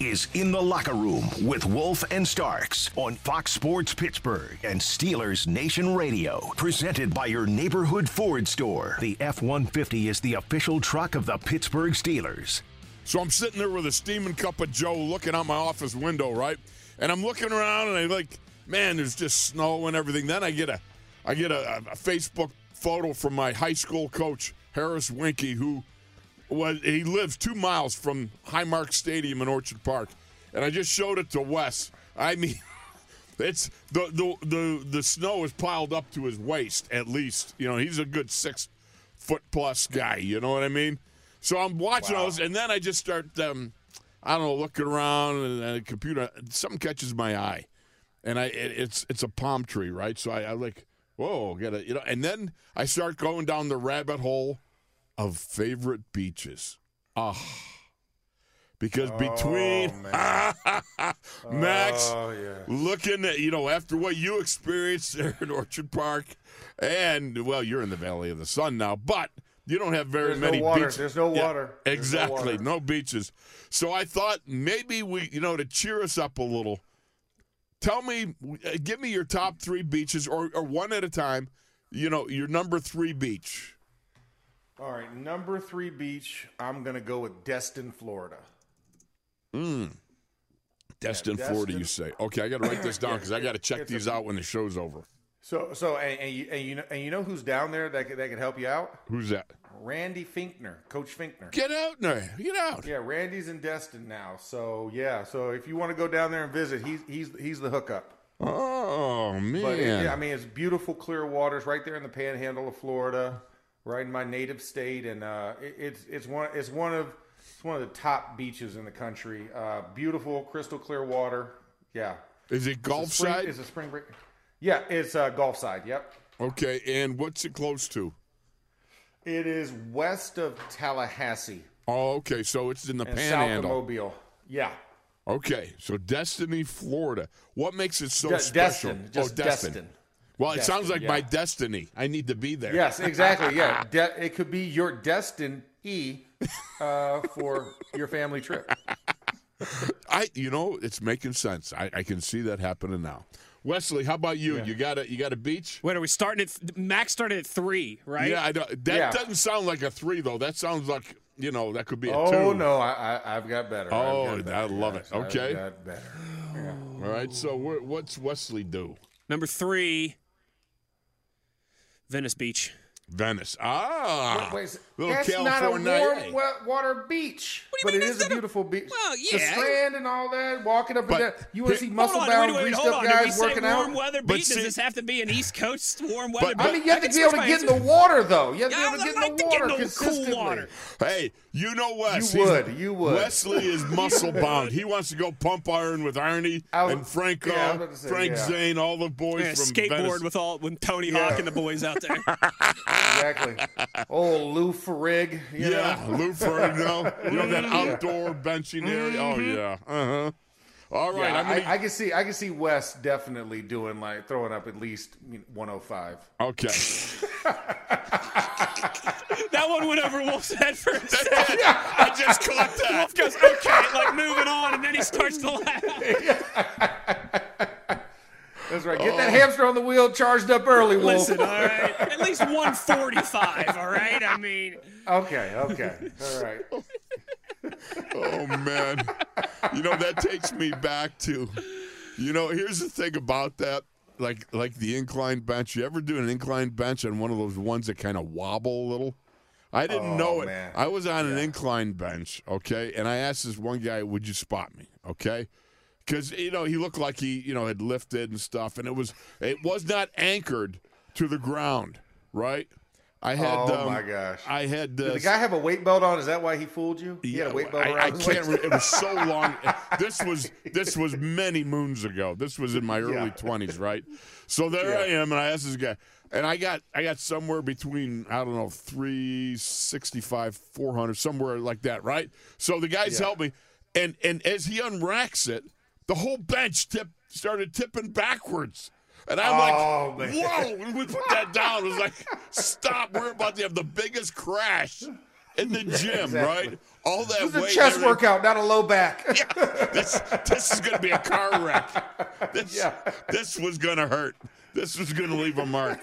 Is In the Locker Room with Wolf and Starks on Fox Sports Pittsburgh and Steelers Nation Radio. Presented by your neighborhood Ford store. The F 150 is the official truck of the Pittsburgh Steelers. So I'm sitting there with a steaming cup of Joe looking out my office window, right? And I'm looking around and I'm like, man, there's just snow and everything. Then I get a I get a, a Facebook photo from my high school coach, Harris Winky, who was he lives two miles from Highmark Stadium in Orchard Park. And I just showed it to Wes. I mean it's the the the the snow is piled up to his waist at least. You know, he's a good six foot plus guy, you know what I mean? So I'm watching all this, and then I just start, um, I don't know, looking around, and the computer, something catches my eye, and I it, it's it's a palm tree, right? So I, I like, whoa, get it, you know, and then I start going down the rabbit hole of favorite beaches. Ah. Because between Max Oh, yeah. looking at, you know, after what you experienced there in Orchard Park, and, well, you're in the Valley of the Sun now, but you don't have very There's no many water. beaches. There's no Yeah, water. No exactly. water. No, beaches. So I thought maybe we, you know, to cheer us up a little, tell me, give me your top three beaches or, or one at a time, you know, your number three beach. All right, number three beach. I'm gonna go with Destin, Florida. Hmm. Destin, Yeah, Florida, Destin. you say. Okay, I got to write this down Yeah, because I got to check it's a- these out when the show's over. So, so, and, and you, and you know, and you know who's down there that could, that could help you out? Who's that? Randy Finkner, Coach Finkner. Get out there. Get out. Yeah, Randy's in Destin now. So yeah, so if you want to go down there and visit, he's he's he's the hookup. Oh, man. But yeah, I mean, it's beautiful, clear waters right there in the Panhandle of Florida, right in my native state, and uh, it, it's it's one it's one of it's one of the top beaches in the country. Uh, beautiful, crystal clear water. Yeah. Is it It's a Gulf spring- side? It's a spring break. Yeah, it's uh, Gulf side. Yep. Okay, and what's it close to? It is west of Tallahassee Oh, okay, so it's in the and south of Panhandle. Mobile. Yeah. Okay, so Destiny, Florida. What makes it so De- special? Destin, just oh, Destin. Destin. Well, it Destin, sounds like yeah. my destiny. I need to be there. Yes, exactly. Yeah, De- it could be your destiny uh, for your family trip. I, you know, it's making sense. I, I can see that happening now. Wesley, how about you? You got a you got a beach? Wait, are we starting at Max started at three, right? Yeah, I don't, that Yeah. doesn't sound like a three though. That sounds like you know that could be a two. Oh no, I, I I've got better. I've Oh, got better. I love it. Yes, I've Okay. got better. Yeah. All right. So what's Wesley do? Number three, Venice Beach. Venice. Ah, Wait, little that's California. not a warm wet water beach, What do but you it mean is a not a- beautiful beach. Well, yeah. The yeah. strand and all that, walking up But and down. You want to see muscle bound, wait, wait, greased up on. Did we guys say working warm out? weather But beach? see- Does this have to be an East Coast warm weather But- I mean, beach? you have to be able to my get in the water, though. You have to be able to get in the water in the cool consistently. water. Hey, you know Wes. You would, you would. Wesley is muscle bound. He wants to go pump iron with Arnie and Franco, yeah, I was about to say, Frank. Zane, all the boys Yeah, from skateboard with all with Tony Hawk and the boys out there. Exactly. Oh, Lou Ferrig. You yeah, Know? Lou Ferrigno. You know that outdoor benching area. Oh yeah. Uh huh. All right. Yeah, I'm gonna, I, I can see. I can see Wes definitely doing like throwing up at least 105. okay. that one went over Wolf's head for a second. I just caught that. Wolf goes, okay, like moving on, and then he starts to laugh. That's right. Get that oh. hamster on the wheel charged up early, Wolf. Listen, all right, at least 145, all right? I mean, Okay. Okay. All right. Oh man. You know that takes me back to. You know, here's the thing about that. Like like the inclined bench. You ever do an inclined bench on one of those ones that kind of wobble a little? I didn't Oh, know it. man. I was on an incline bench, okay, and I asked this one guy, "Would you spot me?" Okay, because you know he looked like he you know had lifted and stuff, and it was it was not anchored to the ground, right? I had. Oh, um, my gosh. I had. Uh, Did the guy have a weight belt on? Is that why he fooled you? He had a weight belt I, around I can't. Re- it was so long. This was this was many moons ago. This was in my early Yeah. twenties, right? So there I am, and I asked this guy, and I got I got somewhere between I don't know three sixty five, four hundred, somewhere like that, right? So the guys Yeah. helped me, and and as he unracks it, the whole bench tip started tipping backwards. And I'm Oh, like, man. whoa! We put that down, it was like, stop! We're about to have the biggest crash in the gym, exactly. right? All that This is a weight, chest everything- workout, not a low back. this this is going to be a car wreck. This, Yeah. this was going to hurt. This was going to leave a mark.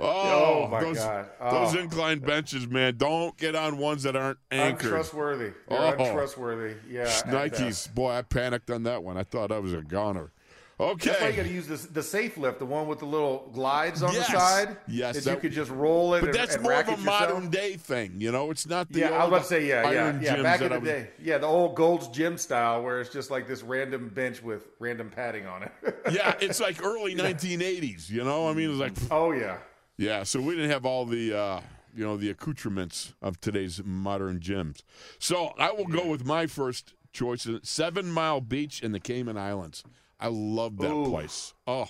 Oh, Oh, my those, God. Those Oh. inclined benches, man. Don't get on ones that aren't anchored. Untrustworthy. They're Oh. untrustworthy. Yeah. and, uh, Nikes, boy, I panicked on that one. I thought I was a goner. Okay. That's why you got to use this, the safe lift, the one with the little glides on Yes. the side. Yes, that, you could just roll it. but and, that's and more of a modern day thing, you know. It's not the Yeah, I was old about to say, yeah, yeah, yeah. Back in the was- day, yeah, the old Gold's Gym style, where it's just like this random bench with random padding on it. Yeah, it's like early 1980s. You know, I mean, it's like oh yeah, Yeah, so we didn't have all the uh, you know the accoutrements of today's modern gyms. So I will go with my first choice: Seven Mile Beach in the Cayman Islands. I love that Ooh. place. Oh,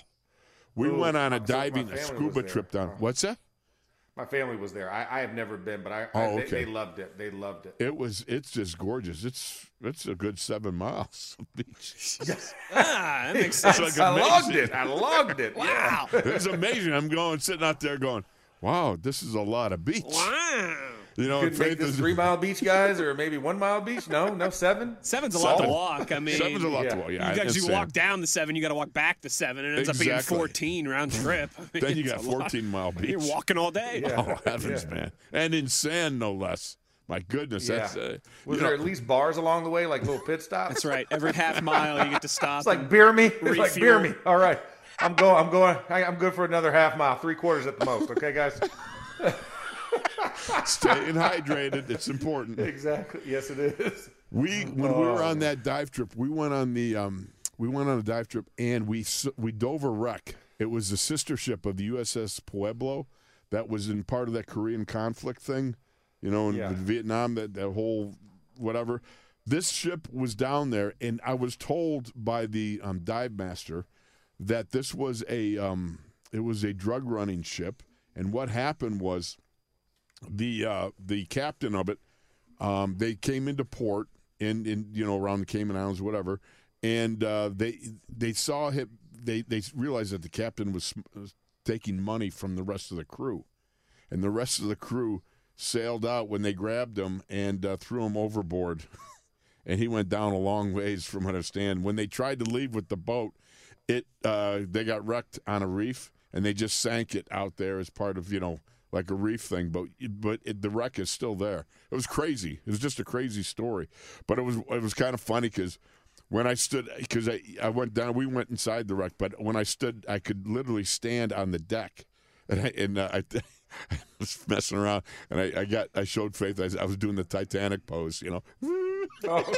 we Ooh. went on a diving, a scuba trip down. Oh. What's that? My family was there. I, I have never been, but I, I Oh, they, okay. they loved it. They loved it. It was. It's just gorgeous. It's it's a good seven miles of beach. Ah, that makes sense. like I logged it. I logged it. wow. It was amazing. I'm going sitting out there going, "Wow, this is a lot of beach." Wow. You know, Could and make this is- three mile beach, guys, or maybe one mile beach. No, no seven. Seven's a lot Seven. to walk. I mean, Seven's a lot yeah. to walk. Yeah, you guys it's you walk down the seven, you got to walk back the seven, and it ends up being 14 round trip. I mean, Then you got a lot. 14 mile beach. You're walking all day. Yeah. Oh heavens, man! And in sand, no less. My goodness, Yeah. that's uh, Was there know, at least bars along the way, like little pit stops? That's right. Every half mile, you get to stop. It's like beer me. It's like beer me. All right, I'm going. I'm going. I'm good for another half mile, three quarters at the most. Okay, guys. staying hydrated. It's important. exactly. Yes, it is. We when we were Oh, on that dive trip, we went on the um, we went on a dive trip and we we dove a wreck. It was the sister ship of the USS Pueblo that was in part of that Korean conflict thing, you know, in Yeah. Vietnam. That that whole whatever. This ship was down there, and I was told by the um, dive master that this was a um, it was a drug running ship, and what happened was the uh, the captain of it um, they came into port in, in you know around the Cayman Islands, whatever, and uh, they they saw him. They they realized that the captain was sm- taking money from the rest of the crew, and the rest of the crew sailed out when they grabbed him and uh, threw him overboard, and he went down a long ways from what I understand. When they tried to leave with the boat, it uh, they got wrecked on a reef, and they just sank it out there as part of you know like a reef thing. But but it, the wreck is still there. It was crazy. It was just a crazy story, but it was it was kind of funny because. When I stood, because I, I went down, we went inside the wreck, but when I stood, I could literally stand on the deck, and I, and uh, I, I was messing around, and I, I got, I showed Faith, I, I was doing the Titanic pose, you know. Oh.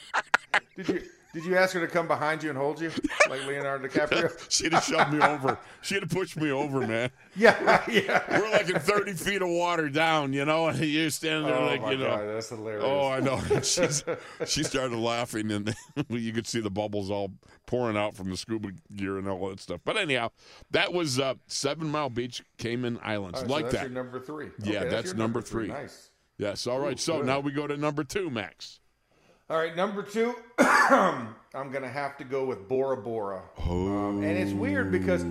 did you did you ask her to come behind you and hold you like Leonardo DiCaprio? She'd have shoved me over. She'd have pushed me over, man. Yeah, yeah. We're like in 30 feet of water down, you know, and you're standing there Oh like, you know. god, that's hilarious. Oh, I know. She's, she started laughing, and you could see the bubbles all pouring out from the scuba gear and all that stuff. But anyhow, that was uh, Seven Mile Beach, Cayman Islands. Right, so like that's that. your number three. Yeah, Okay, that's your number three. Nice. yes. All right. So good. now we go to number two, Max. All right, number two, I'm gonna have to go with Bora Bora. Um, and it's weird because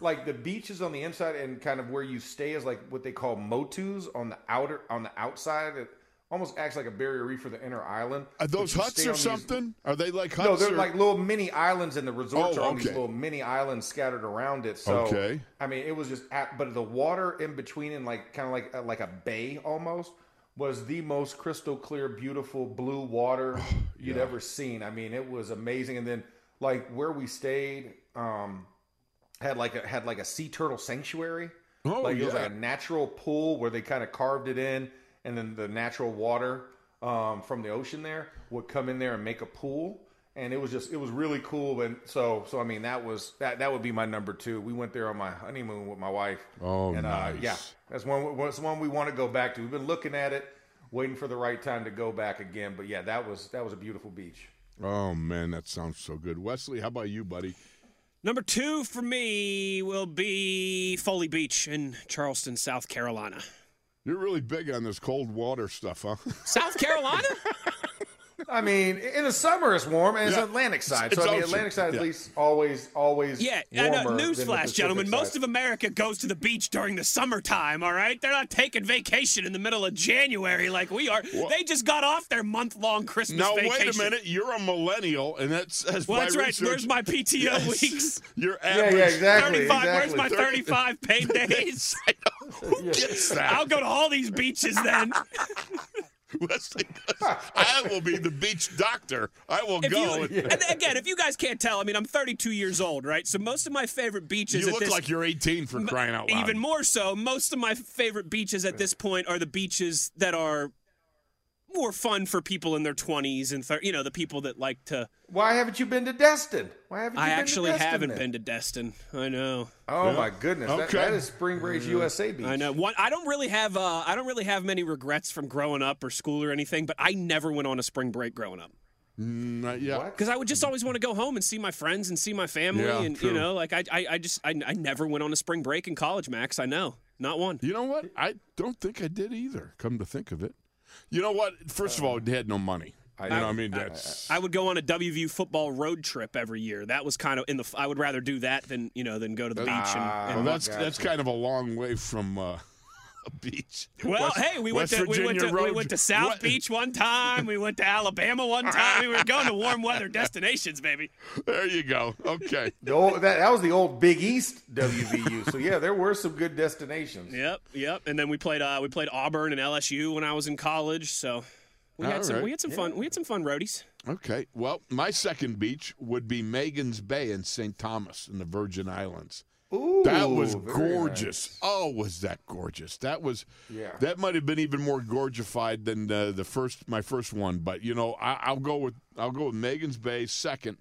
like the beaches on the inside and kind of where you stay is like what they call motus on the outer on the outside. It almost acts like a barrier reef for the inner island. Are those huts or on these- something? Are they like huts? No, they're or- like little mini islands, and the resorts Oh, are on these little mini islands scattered around it. So, Okay. I mean, it was just, at, but the water in between, and like kind of like uh, like a bay almost, was the most crystal clear, beautiful blue water you'd ever seen. I mean, it was amazing. And then like where we stayed, um, had like a had like a sea turtle sanctuary. Oh, like it was like a natural pool where they kind of carved it in, and then the natural water um, from the ocean there would come in there and make a pool. And it was just it was really cool. And so so I mean that was that that would be my number two. We went there on my honeymoon with my wife. Oh, and, nice. Uh, yeah, that's one. That's one we want to go back to. We've been looking at it, waiting for the right time to go back again. But yeah, that was that was a beautiful beach. Oh man, that sounds so good. Wesley, how about you, buddy? Number two for me will be Folly Beach in Charleston, South Carolina. You're really big on this cold water stuff, huh? South Carolina? I mean, in the summer it's warm, and it's Yeah. Atlantic side. It's so I mean. Atlantic side Yeah. at least always always Yeah, I know. Uh, warmer than Newsflash, gentlemen. side. Most of America goes to the beach during the summertime, all right? They're not taking vacation in the middle of January like we are. They just got off their month long Christmas now vacation. wait a minute. You're a millennial, and that's says Well, by that's right. research- Where's my PTO Yes. weeks? Your average. yeah, exactly. 35. exactly. Where's my 35 paid days? Who gets that? I'll go to all these beaches then. Wesley goes, I will be the beach doctor. I will If go. you, and- and again, if you guys can't tell, I mean, I'm 32 years old, right? So most of my favorite beaches you look this like you're 18 for crying out loud. Even more so, most of my favorite beaches at this point are the beaches that are more fun for people in their 20s and thir- you know the people that like to. Why haven't you been to Destin? Why haven't you I been actually to Destin haven't then? been to Destin. I know. Oh my goodness, that, Okay. that is Spring Break USA beach. I know. One, I don't really have. Uh, I don't really have many regrets from growing up or school or anything. But I never went on a spring break growing up Not yet. Because I would just always want to go home and see my friends and see my family. Yeah, and true. you know, like I, I, I just, I, I never went on a spring break in college, Max. I know, not one. You know what? I don't think I did either. Come to think of it, you know what? First of all, they had no money. I you know. I mean, that's I would go on a WVU football road trip every year. That was kind of in the. I would rather do that than you know than go to the beach and. Ah, well, that's that's kind of a long way from uh, beach. well, West- hey, we went West to we went to, we went to South What- Beach one time. We went to Alabama one time. We were going to warm weather destinations, baby. There you go. Okay. The old, that, that was the old Big East WVU. so yeah, there were some good destinations. Yep, yep. And then we played uh, we played Auburn and LSU when I was in college. So we had some right. we had some fun we had some fun roadies. Okay. Well, my second beach would be Magens Bay in St. Thomas in the Virgin Islands. That was gorgeous. nice. Oh, was that gorgeous? That was. Yeah. That might have been even more gorgified than uh, the first, my first one. But you know, I, I'll go with I'll go with Magens Bay second.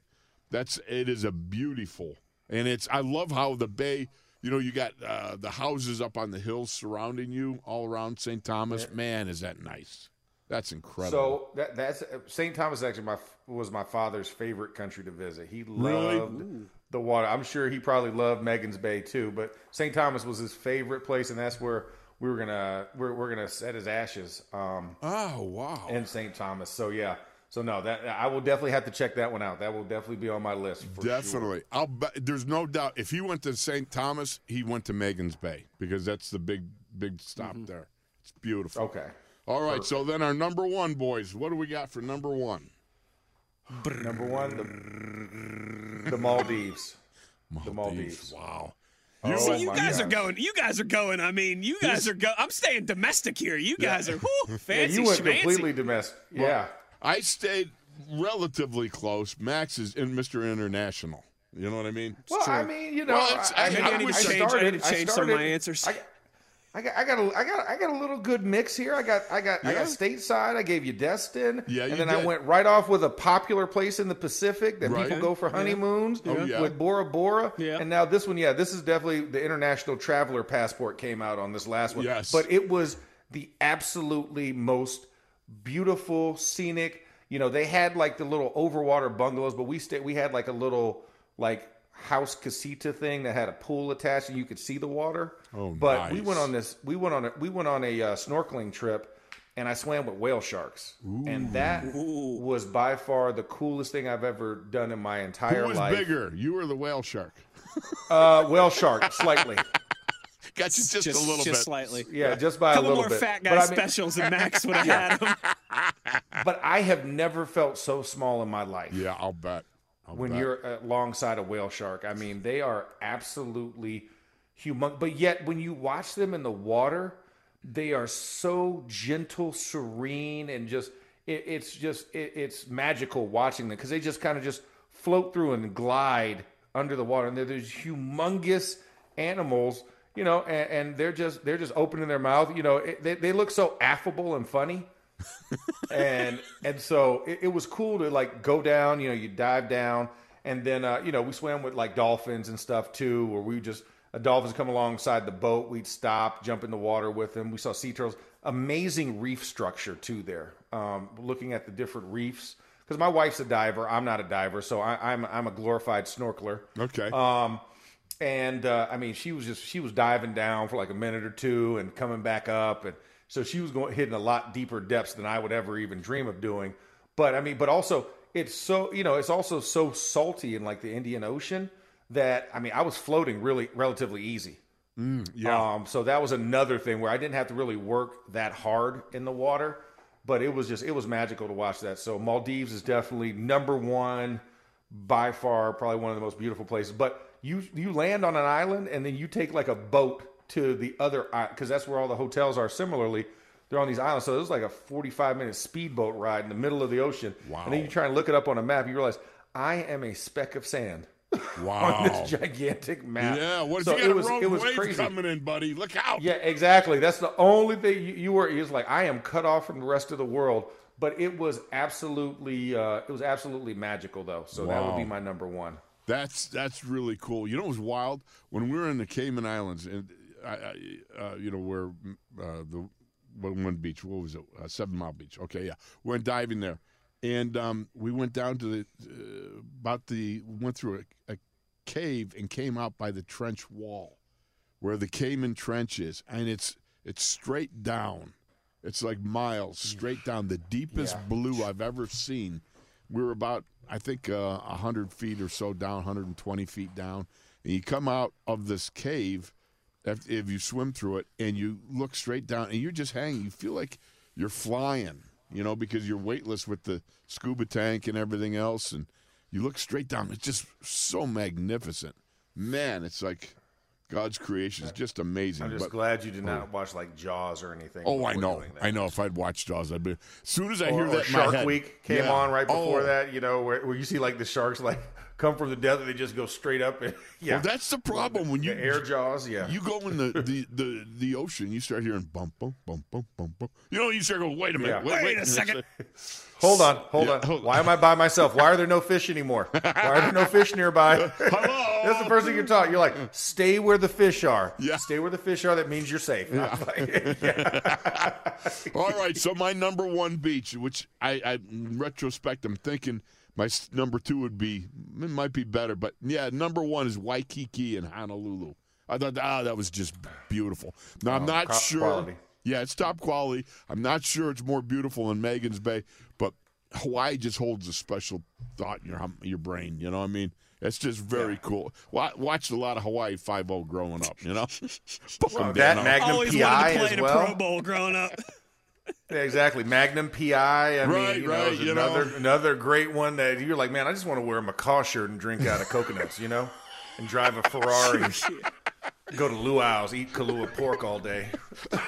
That's it is a beautiful, and it's I love how the bay. You know, you got uh, the houses up on the hills surrounding you all around St. Thomas. Man, is that nice? That's incredible. So that that's St. Thomas actually my was my father's favorite country to visit. He Really? Loved the water. I'm sure he probably loved Magens Bay too, but St. Thomas was his favorite place, and that's where we were gonna we're, we're gonna set his ashes um, oh wow. in St. Thomas. So yeah, so no, that I will definitely have to check that one out. That will definitely be on my list. For Sure. Definitely. I'll bet there's no doubt if he went to St. Thomas, he went to Magens Bay because that's the big big stop there. It's beautiful. Okay. All right, so then our number 1 boys, what do we got for number 1? Number one, the, the Maldives. The Maldives. Wow. Oh, See, you my guys are going. You guys are going. I mean, you guys are going. I'm staying domestic here. You guys are whew, Yeah, fancy you went schmancy. completely domestic. Yeah. I stayed relatively close. Max is in Mr. International. You know what I mean? Well, I mean, you know, Well, it's- I, I- Maybe I, need to I change. I started- need to some of my answers. I, I got, I got, a, I got, I got a little good mix here. I got, I got, I got stateside. I gave you Destin. Yeah, you and then I went right off with a popular place in the Pacific that Right. people go for honeymoons Oh, yeah. with Bora Bora. Yeah. And now this one, yeah, this is definitely the international traveler passport came out on this last one. Yes. but it was the absolutely most beautiful, scenic. You know, they had like the little overwater bungalows, but we stayed. We had like a little like house casita thing that had a pool attached, and you could see the water. Oh, but we went on this. We went on a we went on a uh, snorkeling trip, and I swam with whale sharks, and that was by far the coolest thing I've ever done in my entire Who was life. bigger, you or the whale shark? Uh, whale shark, slightly. Got you just, just a little just bit. slightly. Yeah, just by A a couple little more bit. fat But guy I mean- specials than Max would have had 'em. But I have never felt so small in my life. Yeah, I'll bet. I'll when you're alongside a whale shark. I mean, they are absolutely humongous. But yet, when you watch them in the water, they are so gentle, serene, and just it, it's just it, it's magical watching them because they just kind of just float through and glide under the water, and they're these humongous animals. You know, and, and they're just they're just opening their mouth. You know, it, they they look so affable and funny. And and so it, it was cool to like go down. You know, you dive down, and then uh, you know we swam with like dolphins and stuff too, where we just a dolphins come alongside the boat, we'd stop, jump in the water with them. We saw sea turtles. Amazing reef structure too there. Um, looking at the different reefs because my wife's a diver, I'm not a diver, so I, I'm I'm a glorified snorkeler. Okay. Um, and uh, I mean, she was just she was diving down for like a minute or two and coming back up, and so she was going hitting a lot deeper depths than I would ever even dream of doing. But I mean, but also it's so you know it's also so salty in like the Indian Ocean that I mean I was floating really relatively easy. yeah. Um, so that was another thing where I didn't have to really work that hard in the water, but it was just it was magical to watch that. So Maldives is definitely number one by far, probably one of the most beautiful places. But you you land on an island and then you take like a boat to the other because that's where all the hotels are. Similarly, they're on these islands, so it was like a forty five minute speedboat ride in the middle of the ocean. Wow. And then you try and look it up on a map, you realize I am a speck of sand wow. on this gigantic map. Yeah. What if So you got it was, a was wave crazy. coming in, buddy? Look out. Yeah, exactly. That's the only thing you, you were. He was like, I am cut off from the rest of the world. But it was absolutely, uh, it was absolutely magical, though. So that would be my number one. That's that's really cool. You know, it was wild when we were in the Cayman Islands, and I, I uh, you know, where uh, the one one beach. What was it? Uh, Seven Mile Beach. Okay, yeah, we went diving there, and um, we went down to the uh, about the went through a, a cave and came out by the trench wall, where the Cayman Trench is, and it's it's straight down. It's like miles straight down, the deepest Yeah. blue I've ever seen. We were about, I think, uh, 100 feet or so down, 120 feet down. And you come out of this cave, if, you swim through it, and you look straight down, and you're just hanging. You feel like you're flying, you know, because you're weightless with the scuba tank and everything else. And you look straight down. It's just so magnificent. Man, it's like God's creation is just amazing. I'm just But- glad you did not oh. watch like Jaws or anything. Oh, I know. I know. If I'd watched Jaws, I'd be. As soon as I Or, hear that, Shark Week came Yeah. on right before Oh. that. You know, where, where you see like the sharks like come from the depth they just go straight up. And, yeah, Well, that's the problem when you the air jaws. Yeah, you go in the, the, the, the ocean, you start hearing bump bump bump bump bump bump. You know, you start going, wait a minute, Yeah. wait, Wait a second. Hold on, hold Yeah, on. hold- Why am I by myself? Why are there no fish anymore? Why are there no fish nearby? Hello. That's the first thing you're taught. You're like, stay where the fish are. Yeah. Stay where the fish are. That means you're safe. All right, so my number one beach, which I, I in retrospect, I'm thinking my number two would be it might be better, but yeah, number one is Waikiki in Honolulu. I thought ah that was just beautiful. Now I'm Oh, not co- sure. quality. Yeah, it's top quality. I'm not sure it's more beautiful than Magens Bay, but Hawaii just holds a special thought in your your brain. You know what I mean? It's just very cool. Wa- watched a lot of Hawaii Five O growing up. You know, Boom, that down. Magnum Always PI wanted to play as well. Pro Bowl growing up. Yeah, exactly. Magnum PI. I Right, mean, you know, right, is you know. another another great one that you're like, man, I just want to wear a macaw shirt and drink out of coconuts, you know, and drive a Ferrari, go to luau's, eat kalua pork all day.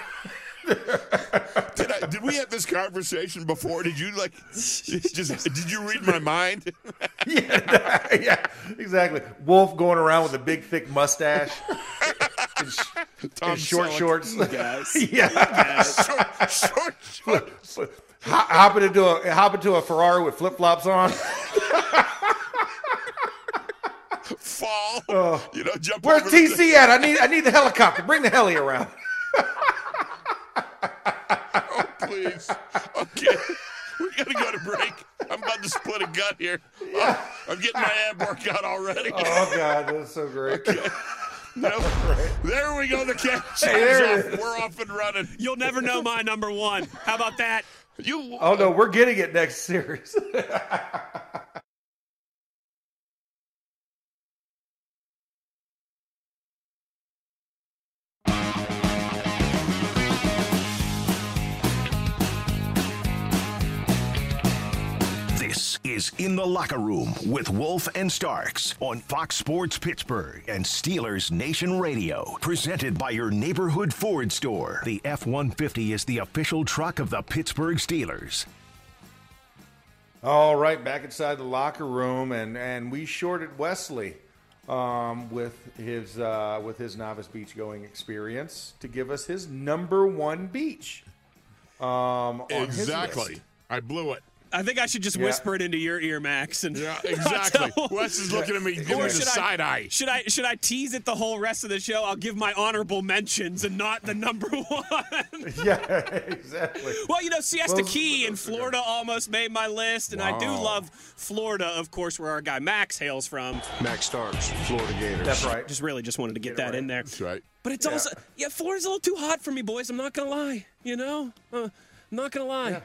Did, I, did we have this conversation before? Did you like just did you read my mind? yeah, yeah, exactly. Wolf going around with a big thick mustache, and, Tom and short Selleck. shorts. Guys. yeah, short, short, short. Hop- hopping into a hop into a Ferrari with flip flops on. fall. Oh. you know, jump. Where's over the- TC at? I need I need the helicopter. Bring the heli around. Please. Okay, we gotta go to break. I'm about to split a gut here. Oh, I'm getting my ab workout already. Oh God, that's so great. No. There we go. The catch there it off. We're off and running. You'll never know my number one. How about that? You. Oh no, we're getting it next series. is In the Locker Room with Wolf and Starks on Fox Sports Pittsburgh and Steelers Nation Radio. Presented by your neighborhood Ford store. The F 150 is the official truck of the Pittsburgh Steelers. All right, back inside the locker room, and and we shorted Wesley um, with his uh, with his novice beach going experience to give us his number one beach. um, on his Exactly. list. I blew it. I think I should just Yeah. whisper it into your ear, Max. And Yeah, exactly. Wes is looking at me, giving me Or the I- side eye. Should I should I tease it the whole rest of the show? I'll give my honorable mentions and not the number one. Yeah, exactly. well, you know, Siesta Well, Key in those are good. Florida almost made my list, and I do love Florida, of course, where our guy Max hails from. Max Starks, Florida Gators. That's right. Just really just wanted to get that in there. That's right. But it's also yeah, Florida's a little too hot for me, boys. I'm not gonna lie. You know, uh, I'm not gonna lie. Yeah.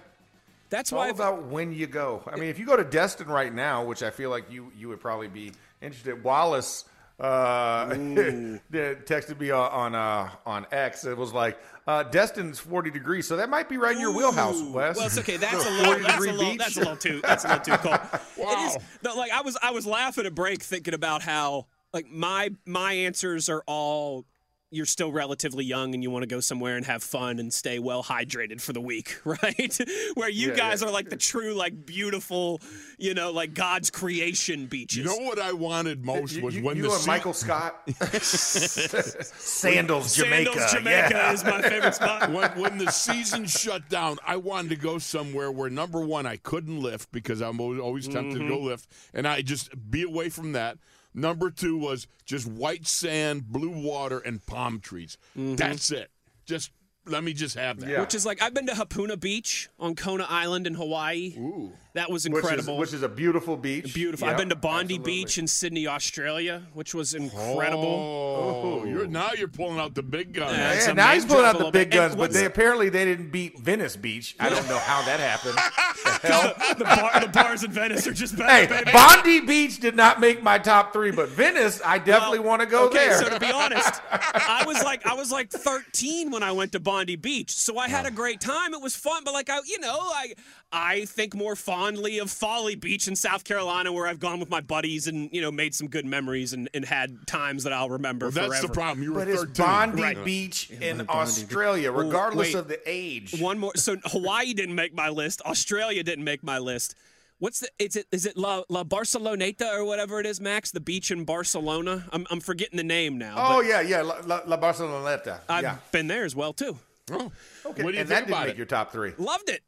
That's It's all why. I've- about when you go. I mean, if you go to Destin right now, which I feel like you you would probably be interested. Wallace uh, texted me on on, uh, on X. It was like uh, Destin's forty degrees, so that might be right in your wheelhouse, Wes. Well, it's okay. That's a little. 40 That's a little. That's a little too. That's a little too cold. It is. Wow. No, like I was. I was laughing at break, thinking about how like my my answers are all. You're still relatively young and you want to go somewhere and have fun and stay well hydrated for the week, right? Where you Yeah, guys yeah. are like the true, like beautiful, you know, like God's creation beaches. You know what I wanted most You, was you- when you the and se- Michael Scott, Sandals, Jamaica, Sandals, Jamaica yeah. is my favorite spot. when, when the season shut down, I wanted to go somewhere where number one I couldn't lift because I'm always, always tempted to go Mm-hmm. lift, and I just be away from that. Number two was just white sand, blue water, and palm trees. That's it. Just let me just have that. Mm-hmm. Yeah. Which is like I've been to Hapuna Beach on Kona Island in Hawaii. Ooh. That was which is, incredible. which is a beautiful beach. Beautiful. Yeah, I've been to Bondi absolutely. Beach in Sydney, Australia, which was incredible. Oh, you're, now you're pulling out the big guns. Yeah. Yeah, now he's pulling out the big guns, but what's- they apparently they didn't beat Venice Beach. I don't know how that happened. The hell? the, bar, the bars in Venice are just better, Hey, baby. Bondi Beach did not make my top three, but Venice, I definitely Well, want to go okay, there. so to be honest, I was like I was like 13 when I went to Bondi Beach, so I had a great time. It was fun, but like I, you know, I I think more fondly of Folly Beach in South Carolina, where I've gone with my buddies and you know made some good memories and, and had times that I'll remember Well, that's forever. the problem. You were but it's 13. Bondi Right. Beach in Australia, regardless wait. of the age. One more. So Hawaii didn't make my list. Australia didn't make my list. What's the? Is it is it La La Barceloneta or whatever it is, Max? The beach in Barcelona. I'm I'm forgetting the name now. Oh yeah, yeah, La, La, La Barceloneta. I've yeah, been there as well too. Oh. oh okay. What do you and think that didn't about make your top three. Loved it.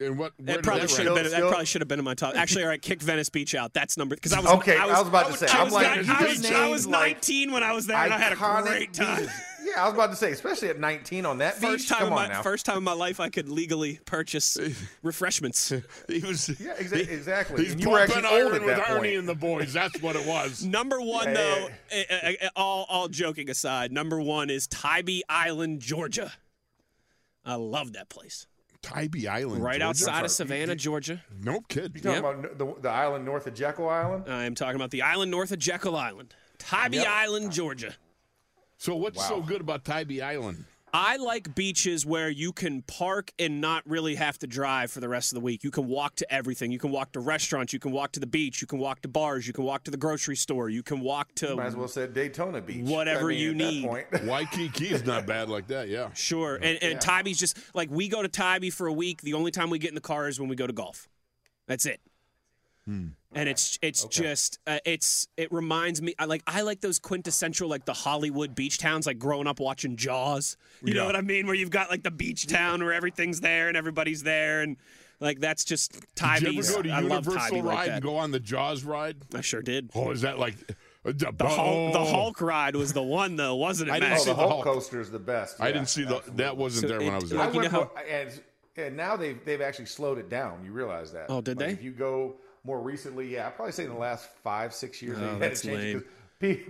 And what? That probably that should have been. Still- That probably should have been in my top. Actually, all right, kick Venice Beach out. That's number because I was Okay, I was, I was about to say, I I'm was, like, I was, I was named, like, 19 when I was there, and I had a great time. beaches. Yeah, I was about to say, especially at 19 on that First beach. time Come in on my now. first time in my life I could legally purchase refreshments. He was. Yeah, exa- exactly. He's And you were pumping actually old iron at with that Ernie point. and the boys. That's what it was. Number one, Yeah, though, yeah, eh, eh, eh, all, all joking aside, number one is Tybee Island, Georgia. I love that place. Tybee Island, Right Georgia? outside of Savannah, Georgia. No kid. You talking about the, the island north of Jekyll Island? I am talking about the island north of Jekyll Island. Tybee Yep. Island, Georgia. So what's so good about Tybee Island? I like beaches where you can park and not really have to drive for the rest of the week. You can walk to everything. You can walk to restaurants. You can walk to the beach. You can walk to bars. You can walk to the grocery store. You can walk to Might as well say Daytona Beach. Whatever I mean, you at that need. point. Waikiki is not bad like that. Yeah. Sure. And, and Tybee's just like we go to Tybee for a week. The only time we get in the car is when we go to golf. That's it. And it's it's just uh, it's it reminds me I like I like those quintessential like the Hollywood beach towns like growing up watching Jaws. You know what I mean? Where you've got like the beach town where everything's there and everybody's there and like that's just Did you ever go to I love Universal ride like and go on the Jaws ride? I sure did. Oh, is that like the, The Hulk, the Hulk ride was the one though, wasn't it? I didn't Max? Oh, see the the Hulk Hulk. coaster is the best. I didn't see the, that wasn't So there when I was there. like, you went know for- and, and now they've they've actually slowed it down. You realize that? Oh, did Like, they? If you go more recently, yeah, I'd probably say in the last five six years, had that's lame. pe-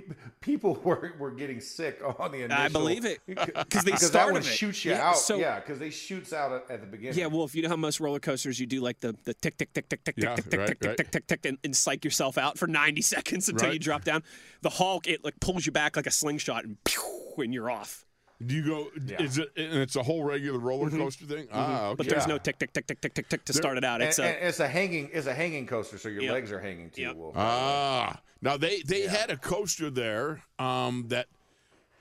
people were, were getting sick on the initial. I believe it. 'Cause they because that one it. shoots you Yeah, out. so- yeah, because they shoots out at, at the beginning. Yeah, well, if you know how most roller coasters, you do like the the tick tick tick tick tick Yeah, tick tick right, tick tick right. tick tick tick and, and psych yourself out for 90 seconds until you drop down. The Hulk, it like pulls you back like a slingshot and pew, and you're off. Do you go? Is it? And it's a whole regular roller coaster thing. Ah, okay. But there's Yeah. no tick tick tick tick tick tick tick to start it out. It's and a it's a hanging it's a hanging coaster, so your Yep. legs are hanging too. Yep. Wolf. Ah, now they they had a coaster there. Um, that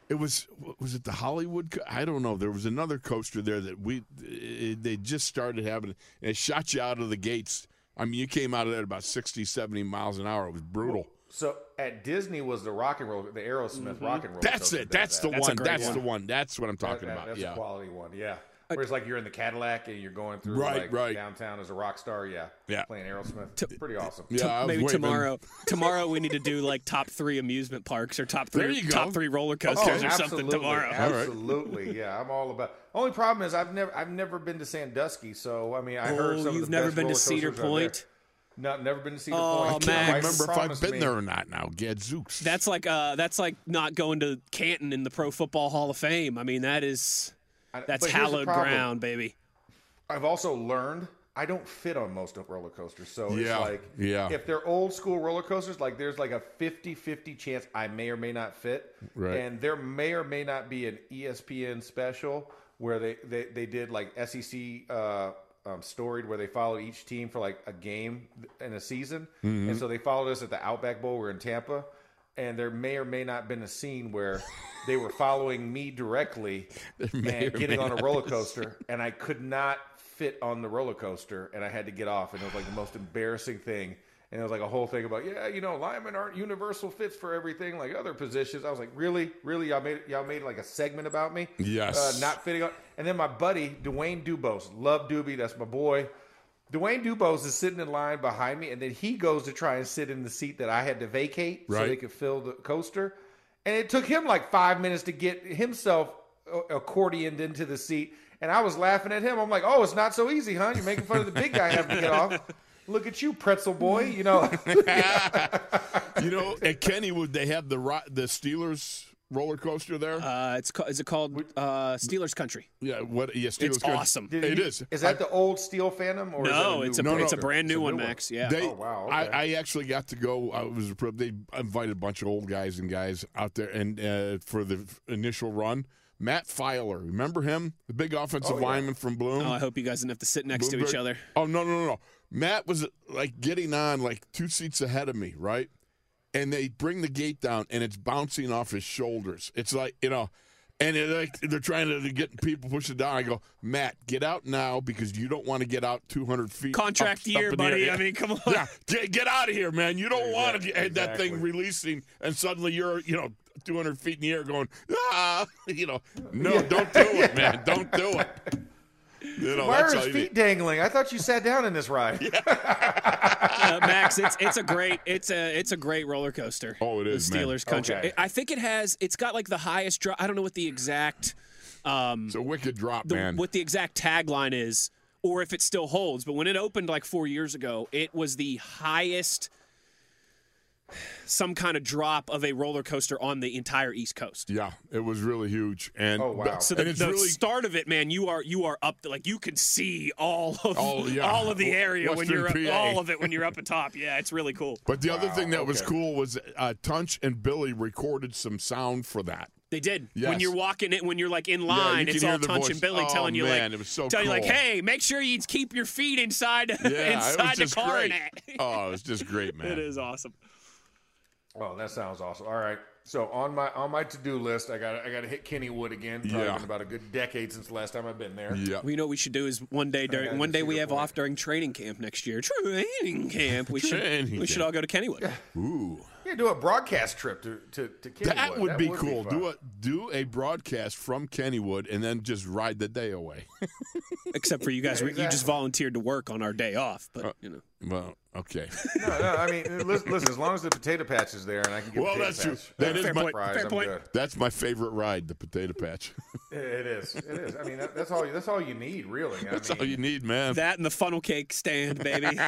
it was was it the Hollywood? co- I don't know. There was another coaster there that we it, they just started having. And it shot you out of the gates. I mean, you came out of there at about 60, 70 miles an hour. It was brutal. So at Disney was the rock and roll, the Aerosmith rock and roll. That's coaster it. that- That's the That's one. That's one. the one. That's what I'm talking that- about. That's Yeah. a quality one. Yeah. Uh, Where it's like you're in the Cadillac and you're going through Right, like right. downtown as a rock star. Yeah, Yeah. playing Aerosmith. Pretty awesome. Yeah, I Maybe tomorrow. tomorrow we need to do like top three amusement parks or top three top three roller oh, coasters Oh, or something tomorrow. Absolutely, yeah. I'm all about. Only problem is I've never I've never been to Sandusky, so I mean I heard Oh, some you've the never best been to Cedar coasters are. Point? No, never been to Cedar Oh, Point. man. I I can't Wife remember if I've been me- there or not now. Gadzooks. That's like uh, that's like not going to Canton in the Pro Football Hall of Fame. I mean, that is that's but hallowed ground, baby. I've also learned I don't fit on most of roller coasters. So Yeah, it's like yeah. if they're old school roller coasters, like there's like a 50-50 chance I may or may not fit. Right. And there may or may not be an ESPN special where they, they, they did like SEC uh, um, storied where they follow each team for like a game in a season. Mm-hmm. And so they followed us at the Outback Bowl. We're in Tampa. And there may or may not been a scene where they were following me directly and getting on a roller coaster, and I could not fit on the roller coaster, and I had to get off, and it was like the most embarrassing thing. And it was like a whole thing about, yeah, you know, linemen aren't universal fits for everything like other positions. I was like, really, really, y'all made y'all made like a segment about me, Yes. uh, not fitting on. And then my buddy Dwayne Dubose, love Doobie, that's my boy. Dwayne Dubose is sitting in line behind me, and then he goes to try and sit in the seat that I had to vacate so Right. they could fill the coaster. And it took him like five minutes to get himself accordioned into the seat. And I was laughing at him. I'm like, oh, it's not so easy, huh? You're making fun of the big guy having to get off. Look at you, pretzel boy. You know, you know, at Kennywood they have the the Steelers roller coaster there. Uh, it's ca- is it called uh, Steelers Country? yeah, what? Yeah, Steelers. It's Country. awesome. Did It you- is. Is that the old Steel Phantom? Or is that No, a it's a new No, it's a brand new a one, new one. Max. Yeah. They, Oh, wow, I, okay. I actually got to go. I was they invited a bunch of old guys and guys out there, and uh, for the initial run, Matt Feiler, remember him, the big offensive Oh, yeah. lineman from Bloom. oh, I hope you guys didn't have to sit next to each other. Oh no, no, no, no. Matt was like getting on like two seats ahead of me, right? And they bring the gate down, and it's bouncing off his shoulders. It's like you know, and it, like they're trying to get people push it down. I go, Matt, get out now because you don't want to get out 200 feet. Contract up- up year, in the air. buddy. Yeah. I mean, come on. Yeah, get, get out of here, man. You don't want to get that thing releasing, and suddenly you're, you know, 200 feet in the air going, ah, you know, no, don't do it, man. Don't do it. You know, Why are his feet need. dangling? I thought you sat down in this ride. Uh, Max, it's it's a great it's a it's a great roller coaster. Oh, it is, the man. Steelers country. Okay. I think it has it's got like the highest drop. I don't know what the exact um It's a wicked drop, the, man. what the exact tagline is or if it still holds. But when it opened like four years ago, it was the highest some kind of drop of a roller coaster on the entire East Coast. Yeah, it was really huge, and Oh, wow. but- So and the, it's the really start of it, man, you are you are up like you can see all of Oh, yeah. all of the area when you're up, PA. all of it when you're up at top. Yeah, it's really cool. But the other thing that was cool was uh, Tunch and Billy recorded some sound for that. They did. Yes. When you're walking it, when you're like in line, can it's all Tunch voice. and Billy Oh, telling you man, like, it was so telling you like, hey, make sure you keep your feet inside Yeah, inside the just car great. and that. Oh, it was just great, man. It is awesome. Oh, that sounds awesome. All right. So on my on my to do list, I got I got to hit Kennywood again. Probably Yeah. been about a good decade since the last time I've been there. Yeah. Well, you know what we should do is one day during one day we have Point. off during training camp next year. Training camp. We should Training we should all go to Kennywood. Ooh. Yeah, do a broadcast trip to to, to Kennywood. That would be be cool. fun. do a do a broadcast from Kennywood and then just ride the day away. Except for you guys, Yeah, you just volunteered to work on our day off. Uh, But you know, well, okay. No, no. I mean, listen, listen. As long as the potato patch is there, and I can get Well, potato that's true. patch, That is Fair my point. fries, Fair point. good. that's my favorite ride, the potato patch. It it is. It is. I mean, that, that's all. That's all you need, really. I that's mean, all you need, man. that and the funnel cake stand, baby.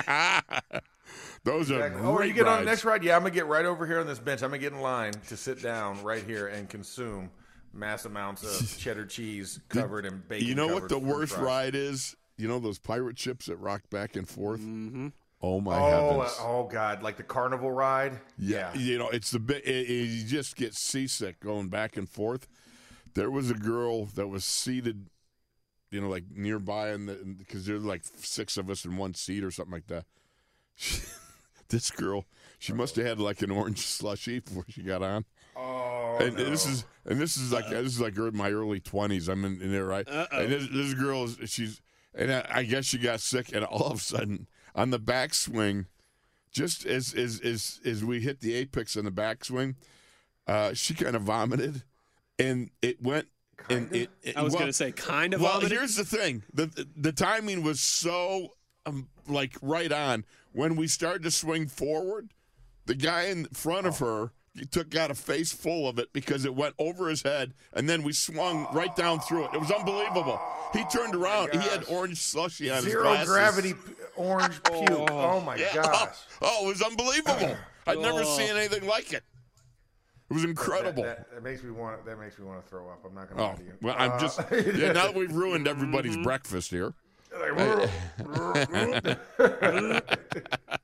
Those are Exactly. Oh, you get on the next ride, yeah, I'm gonna get right over here on this bench. I'm gonna get in line to sit down right here and consume mass amounts of cheddar cheese covered in bacon. You know what the worst fries. ride is? You know those pirate ships that rock back and forth? Mm-hmm. Oh my Oh, heavens! uh, oh God! Like the carnival ride. yeah. you know it's the bit. It, it- you just get seasick going back and forth. There was a girl that was seated, you know, like nearby, and the because there's like six of us in one seat or something like that. She, this girl, she must have had like an orange slushy before she got on. Oh and no. this is and this is like this is like in my early twenties. I'm in, in there, right? And this, this girl is she's and I, I guess she got sick, and all of a sudden on the backswing, just as as as as we hit the apex on the backswing, uh, she kind of vomited, and it went And it, it- I was well- gonna say kind of. Well, vomited. here's the thing: the the timing was so um, like right on. When we started to swing forward, the guy in front of her he took got a face full of it because it went over his head, and then we swung right down through it. It was unbelievable. He turned around. he had orange slushy on his Zero gravity p- orange puke. Oh, my Yeah. gosh. Oh, it was unbelievable. I'd never seen anything like it. It was That, incredible. that, that makes me want. That makes me want to throw up. I'm not Oh, lie to you. well, I'm Uh, just yeah. Now that we've ruined everybody's breakfast here.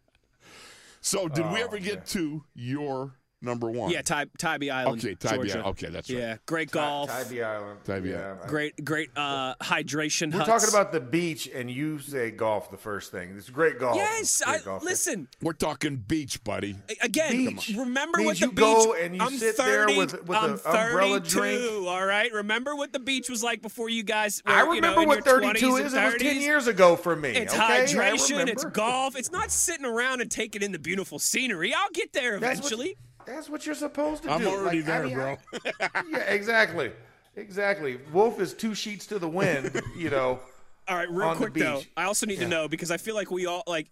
So, did we Oh, ever get to your number one? yeah, Ty, Tybee Island. Okay, Tybee Georgia. Island. Okay, that's right. Yeah, great golf. Tybee Island. Tybee yeah. Island. Great, great uh, hydration. We're huts. talking about the beach, and you say golf the first thing. It's great golf. Yes, Great I, golf. listen We're talking beach, buddy. again. Beach. Remember Means what the you beach. go and you I'm sit there with- with I'm a umbrella 32, drink. All right. Remember what the beach was like before you guys. Were, I you know, remember what 32 is. and It was 10 years ago for me. It's okay? Hydration. It's golf. It's not sitting around and taking in the beautiful scenery. I'll get there That's what- eventually. That's what you're supposed to I'm do. already Like, I there, mean, bro. I- yeah, exactly. Exactly. Wolf is two sheets to the wind, you know. All right, real quick though. I also need to know because I feel like we all like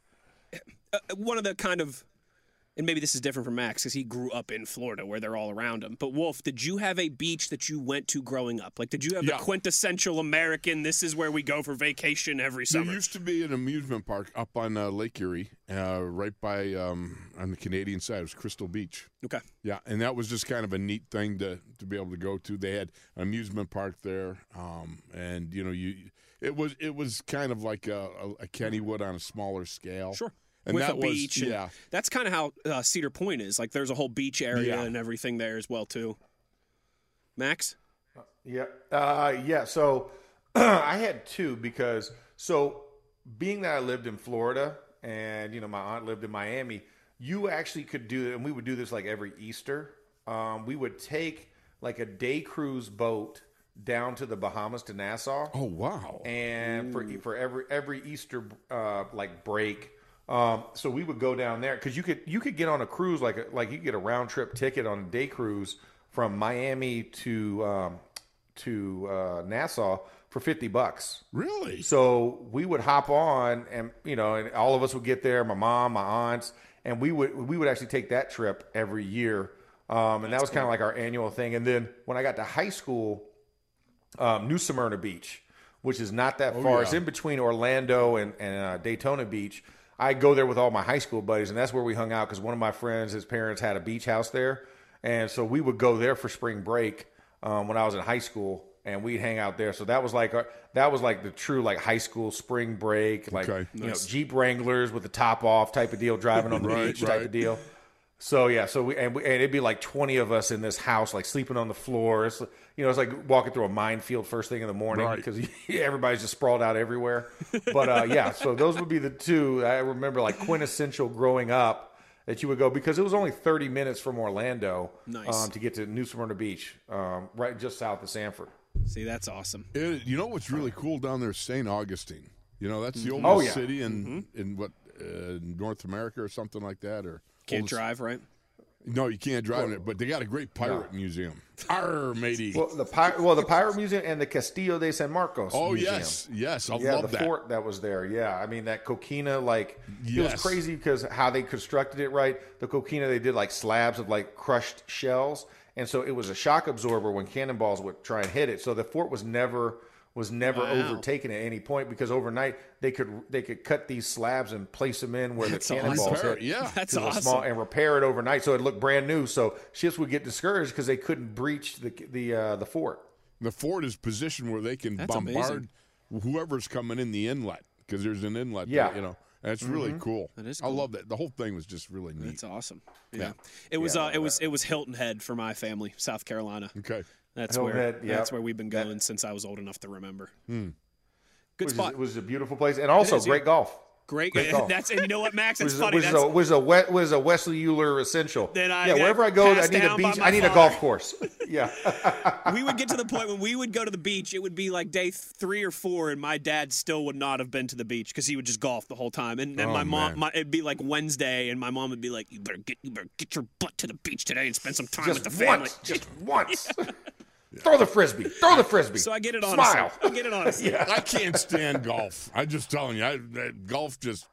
uh, one of the kind of, and maybe this is different from Max because he grew up in Florida where they're all around him. But Wolf, did you have a beach that you went to growing up? Like, did you have Yeah. the quintessential American? This is where we go for vacation every summer. There used to be an amusement park up on uh, Lake Erie, uh, right by um, on the Canadian side. It was Crystal Beach. okay, Yeah, and that was just kind of a neat thing to to be able to go to. They had an amusement park there, um, and you know, you it was it was kind of like a, a, a Kennywood on a smaller scale. sure. And With that a was beach, and yeah. that's kind of how uh, Cedar Point is. Like, there's a whole beach area Yeah. and everything there as well too. Max, Yeah. Uh, yeah. So I had two because so being that I lived in Florida and you know my aunt lived in Miami, you actually could do and we would do this like every Easter. Um, we would take like a day cruise boat down to the Bahamas to Nassau Oh wow! and for for every every Easter uh, like break. Um, so we would go down there because you could you could get on a cruise like a, like you could get a round trip ticket on a day cruise from Miami to um, to uh, Nassau for fifty bucks. really? So we would hop on, and you know, and all of us would get there. My mom, my aunts, and we would we would actually take that trip every year. Um, and that was kind of like our annual thing. And then when I got to high school, um, New Smyrna Beach, which is not that far. It's in between Orlando and, and uh, Daytona Beach. I go there with all my high school buddies, and that's where we hung out because one of my friends, his parents had a beach house there, and so we would go there for spring break um, when I was in high school, and we'd hang out there. So that was like our, that was like the true like high school spring break, like Okay. you know Jeep Wranglers with the top off type of deal, driving on the Right, beach type right. of deal. So yeah, so we and, we and it'd be like twenty of us in this house, like sleeping on the floor. It's you know, it's like walking through a minefield first thing in the morning Right. because everybody's just sprawled out everywhere. But uh, yeah, so those would be the two I remember like quintessential growing up that you would go because it was only thirty minutes from Orlando Nice. um, to get to New Smyrna Beach, um, right just south of Sanford. see, that's awesome. It- you know what's really cool down there? is St. Augustine. You know that's the oldest Oh, yeah. city in in what uh, North America or something like that, or Can't drive, right? No, you can't drive in it, but they got a great pirate museum. Arr, matey. Well, the Pir- well the Pirate Museum and the Castillo de San Marcos. oh Museum. yes, yes, I yeah, love the that. fort that was there. Yeah, I mean that coquina, like it was crazy because how they constructed it. Right, the coquina they did like slabs of like crushed shells, and so it was a shock absorber when cannonballs would try and hit it. So the fort was never was never overtaken at any point because overnight they could they could cut these slabs and place them in where That's the cannonballs Repair hit. yeah. That's awesome. small and repair it overnight so it looked brand new. So ships would get discouraged because they couldn't breach the the uh, the fort. The fort is positioned where they can That's bombard whoever's coming in the inlet because there's an inlet. Yeah. there, you know that's really cool. That is I love that. The whole thing was just really neat. That's awesome. Yeah, it was. uh, it was. It was Hilton Head for my family, South Carolina. Okay. That's where. Yep. That's where we've been going since I was old enough to remember. Hmm. Good Which is, spot. it was a beautiful place and also is, yeah. great golf. Great. Great golf. That's and you know what, Max? It's is, funny. is That's a, is a, was a Wesley Euler essential. Then I yeah, wherever I go, I need a beach. I need a golf course. yeah, we would get to the point when we would go to the beach. It would be like day three or four, and my dad still would not have been to the beach because he would just golf the whole time. And then Oh, my mom, my, it'd be like Wednesday, and my mom would be like, "You better get, you better get your butt to the beach today and spend some time with just the family." once, just once. Throw the frisbee. Throw the frisbee. So I get it on. Smile. I get it honestly. I can't stand golf. I'm just telling you, I, that golf just.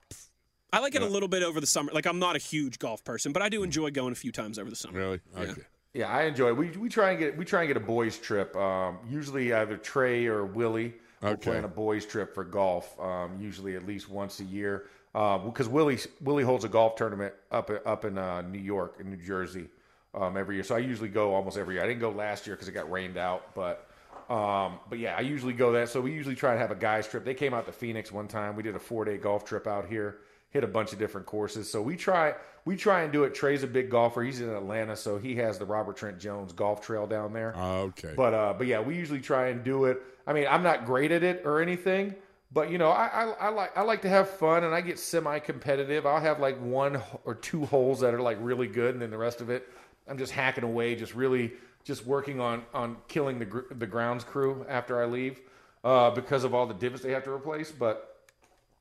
I like it a little bit over the summer. Like I'm not a huge golf person, but I do enjoy going a few times over the summer. Really? Okay. Yeah, I enjoy it. We, we try and get we try and get a boys trip. Um, usually either Trey or Willie will Okay. plan a boys trip for golf. Um, usually at least once a year. Because Willie Willie holds a golf tournament up up in uh, New York in New Jersey um, every year. So I usually go almost every year. I didn't go last year because it got rained out, but um, but yeah, I usually go that. So we usually try to have a guys trip. They came out to Phoenix one time. We did a four day golf trip out here. Hit a bunch of different courses. So we try we try and do it. Trey's a big golfer. He's in Atlanta, so he has the Robert Trent Jones golf trail down there. Okay. But uh, but yeah, we usually try and do it. I mean, I'm not great at it or anything, but you know, I, I, I like I like to have fun, and I get semi-competitive. I'll have like one or two holes that are like really good, and then the rest of it, I'm just hacking away, just really just working on on killing the gr- the grounds crew after I leave, uh, because of all the divots they have to replace. But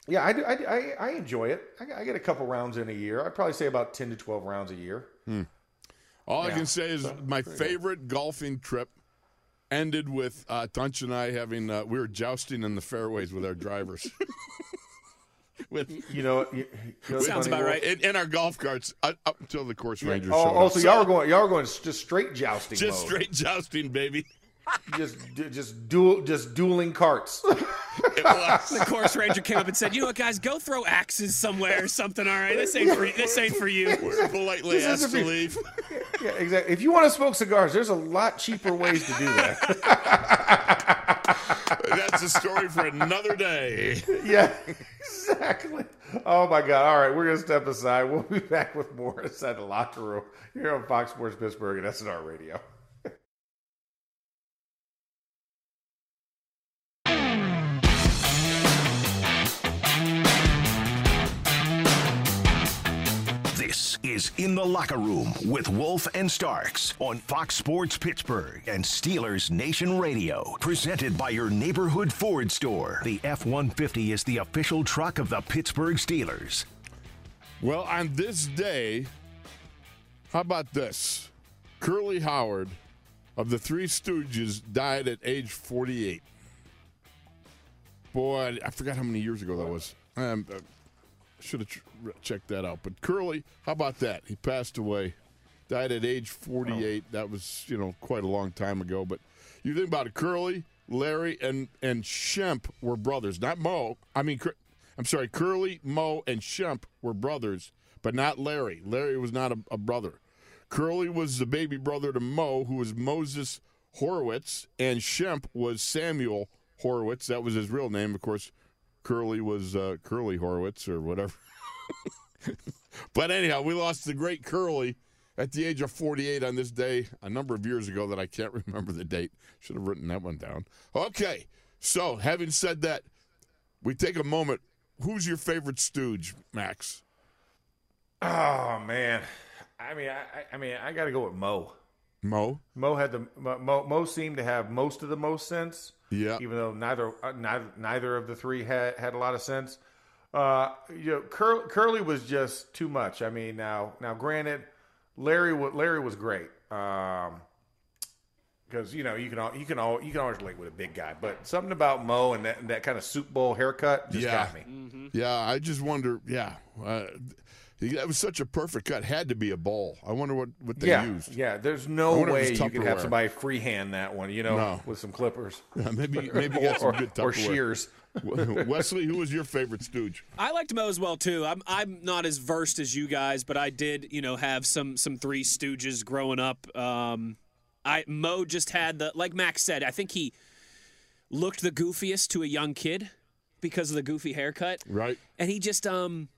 yeah, I do, I, I, I enjoy it. I, I get a couple rounds in a year. I'd probably say about ten to twelve rounds a year. All I can say is my favorite golfing trip ended with uh, Tunch and I having uh, we were jousting in the fairways with our drivers. with You know, you, you know Sounds about right. in, in our golf carts uh, up until the course rangers Oh, showed oh, up. so y'all were going, y'all were going just straight jousting just mode. straight jousting, baby. just, just dual, just dueling carts. It was. The course ranger came up and said, "You know what, guys? Go throw axes somewhere or something. All right, this ain't for this ain't for you." We're politely This asked to leave. yeah, exactly. If you want to smoke cigars, there's a lot cheaper ways to do that. That's a story for another day. yeah, exactly. Oh my God! All right, we're gonna step aside. We'll be back with more inside the locker room here on Fox Sports Pittsburgh and SNR Radio. Is In the Locker Room with Wolf and Starks on Fox Sports Pittsburgh and Steelers Nation Radio. Presented by your neighborhood Ford store. The F 150 is the official truck of the Pittsburgh Steelers. Well, on this day, how about this? Curly Howard of the Three Stooges died at age 48. Boy, I forgot how many years ago that was. Um, uh, should have ch- checked that out. But Curly, how about that? He passed away, died at age 48. That was, you know, quite a long time ago. But you think about it, Curly, Larry, and and Shemp were brothers, not Moe. I mean, I'm sorry, Curly, Moe, and Shemp were brothers, but not Larry. Larry was not a, a brother. Curly was the baby brother to Moe, who was Moses Horowitz, and Shemp was Samuel Horowitz. That was his real name, of course. Curly was uh, Curly Horowitz or whatever. but anyhow, we lost the great Curly at the age of 48 on this day a number of years ago that I can't remember the date. Should have written that one down. Okay, so having said that, we take a moment. Who's your favorite stooge, Max? Oh man, I mean, I, I- mean, I got to go with Moe. Moe? Moe had the Moe, Moe seemed to have most of the most sense. Yeah. Even though neither uh, neither neither of the three had had a lot of sense. Uh, you know, Cur- Curly was just too much. I mean, now now granted, Larry wa- Larry was great. Um, because you know you can all you can all you can always relate with a big guy, but something about Moe and that that kind of soup Bowl haircut just Yeah. got me. Yeah, I just wonder. Yeah, uh, he- that was such a perfect cut. Had to be a ball. I wonder what, what they Yeah, used. yeah. There's no way you could have Tupperware. somebody freehand that one, you know, No. with some clippers maybe maybe get some or, good or shears. Wesley, who was your favorite stooge? I liked Moe as well too. I'm I'm not as versed as you guys, but I did you know have some some Three Stooges growing up. Um, I Moe just had the like Max said. I think he looked the goofiest to a young kid because of the goofy haircut, Right. and he just um,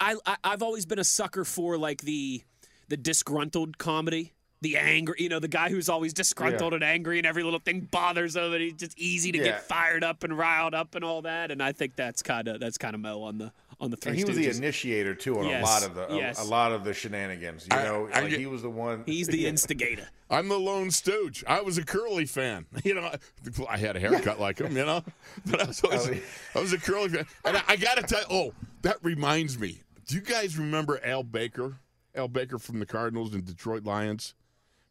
I I I've always been a sucker for like the the disgruntled comedy. The angry, you know, the guy who's always disgruntled and angry, and every little thing bothers him, and he's just easy to Yeah. get fired up and riled up and all that. And I think that's kind of that's kind of Moe on the on the three. And he was the initiator too on Yes, a lot of the a- yes. a, lot of the shenanigans. You I- know, I like get- he was the one. He's the instigator. I'm the lone stooge. I was a curly fan. You know, I had a haircut like him. You know, but I was always, Oh. I was a curly fan. And I, I got to tell you, oh, that reminds me. Do you guys remember Al Baker? Al Baker from the Cardinals and Detroit Lions.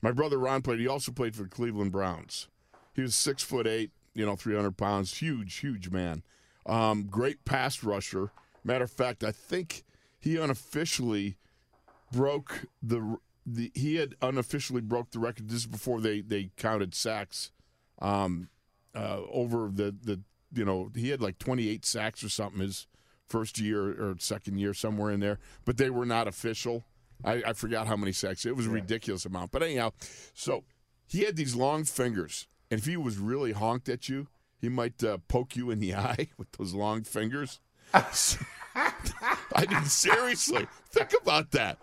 My brother Ron played. He also played for the Cleveland Browns. He was six foot eight, you know, three hundred pounds, huge, huge man. Um, great pass rusher. Matter of fact, I think he unofficially broke the the he had unofficially broke the record. This is before they they counted sacks. Um, uh, over the the you know he had like 28 sacks or something his first year or second year somewhere in there, but they were not official. I, I forgot how many sacks. It was a ridiculous amount. But anyhow, so he had these long fingers, and if he was really honked at you, he might uh, poke you in the eye with those long fingers. I mean, seriously, think about that.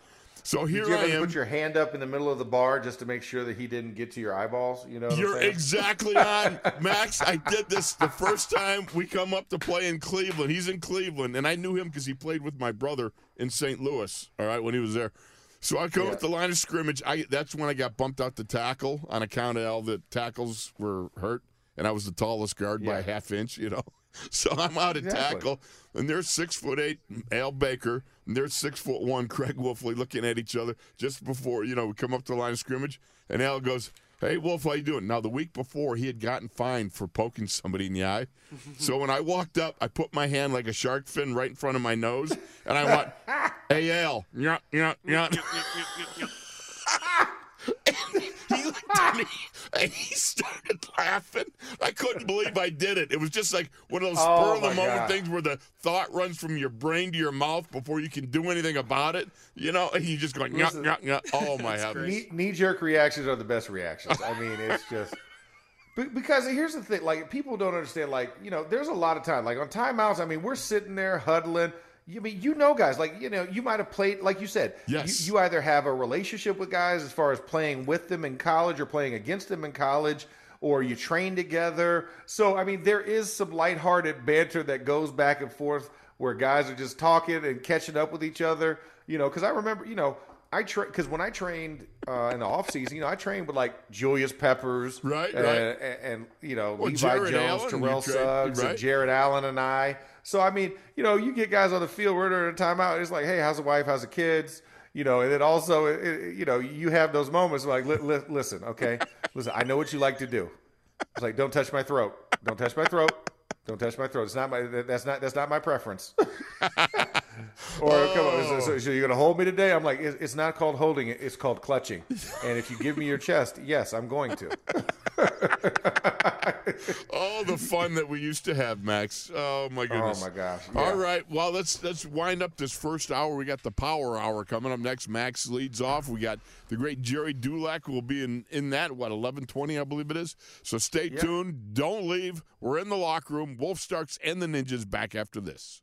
So here Did you I am. put your hand up in the middle of the bar just to make sure that he didn't get to your eyeballs? You know, You're exactly on, Max. I did this the first time we come up to play in Cleveland. He's in Cleveland, and I knew him because he played with my brother in St. Louis. All right, when he was there. So I come Yeah. up the line of scrimmage. I that's when I got bumped out to tackle on account of all the tackles were hurt, and I was the tallest guard by a half inch. You know, so I'm out at Exactly. tackle, and there's six foot eight Al Baker, and there's six foot one Craig Wolfley looking at each other just before you know we come up to the line of scrimmage, and Al goes. Hey Wolf, how you doing? Now the week before he had gotten fined for poking somebody in the eye. So when I walked up, I put my hand like a shark fin right in front of my nose, and I went, "Hey Al, yeah, yeah, yeah." he looked at me and he started laughing. I couldn't believe I did it. It was just like one of those Oh, spur of the moment things where the thought runs from your brain to your mouth before you can do anything about it. You know, and you just going, yeah, Listen. yeah, yeah. Oh my heavens. knee jerk reactions are the best reactions. I mean, it's just because here's the thing: like people don't understand. Like you know, there's a lot of time. Like on timeouts, I mean, we're sitting there huddling. You I mean you know guys like you know you might have played like you said. Yes. You, you either have a relationship with guys as far as playing with them in college or playing against them in college. Or you train together. So, I mean, there is some lighthearted banter that goes back and forth where guys are just talking and catching up with each other. You know, because I remember, you know, I tra because when I trained uh, in the off season, you know, I trained with like Julius Peppers, Right, and, right. And, and, you know Well, Levi Jared Jones, Allen, Terrell Suggs, right. and Jared Allen and I. So I mean, you know, you get guys on the field, we're during a timeout. It's like, hey, how's the wife? How's the kids? You know, and then also, it- you know, you have those moments like, li- li- listen, okay, listen, I know what you like to do. It's like, don't touch my throat. Don't touch my throat. Don't touch my throat. It's not my. That's not. That's not my preference. Or come on, so, so, oh. so you're gonna hold me today? I'm like, it's not called holding it. It's called clutching. And if you give me your chest, yes, I'm going to. Oh, the fun that we used to have, Max. Oh my oh, goodness. Oh my gosh, All yeah. right. Well, let's let's wind up this first hour. We got the power hour coming up next. Max leads off. We got the great Gerry Dulac will be in in that what 11:20 I believe it is. So stay tuned. Don't leave. We're in the locker room. Wolf Starks and the Ninjas back after this.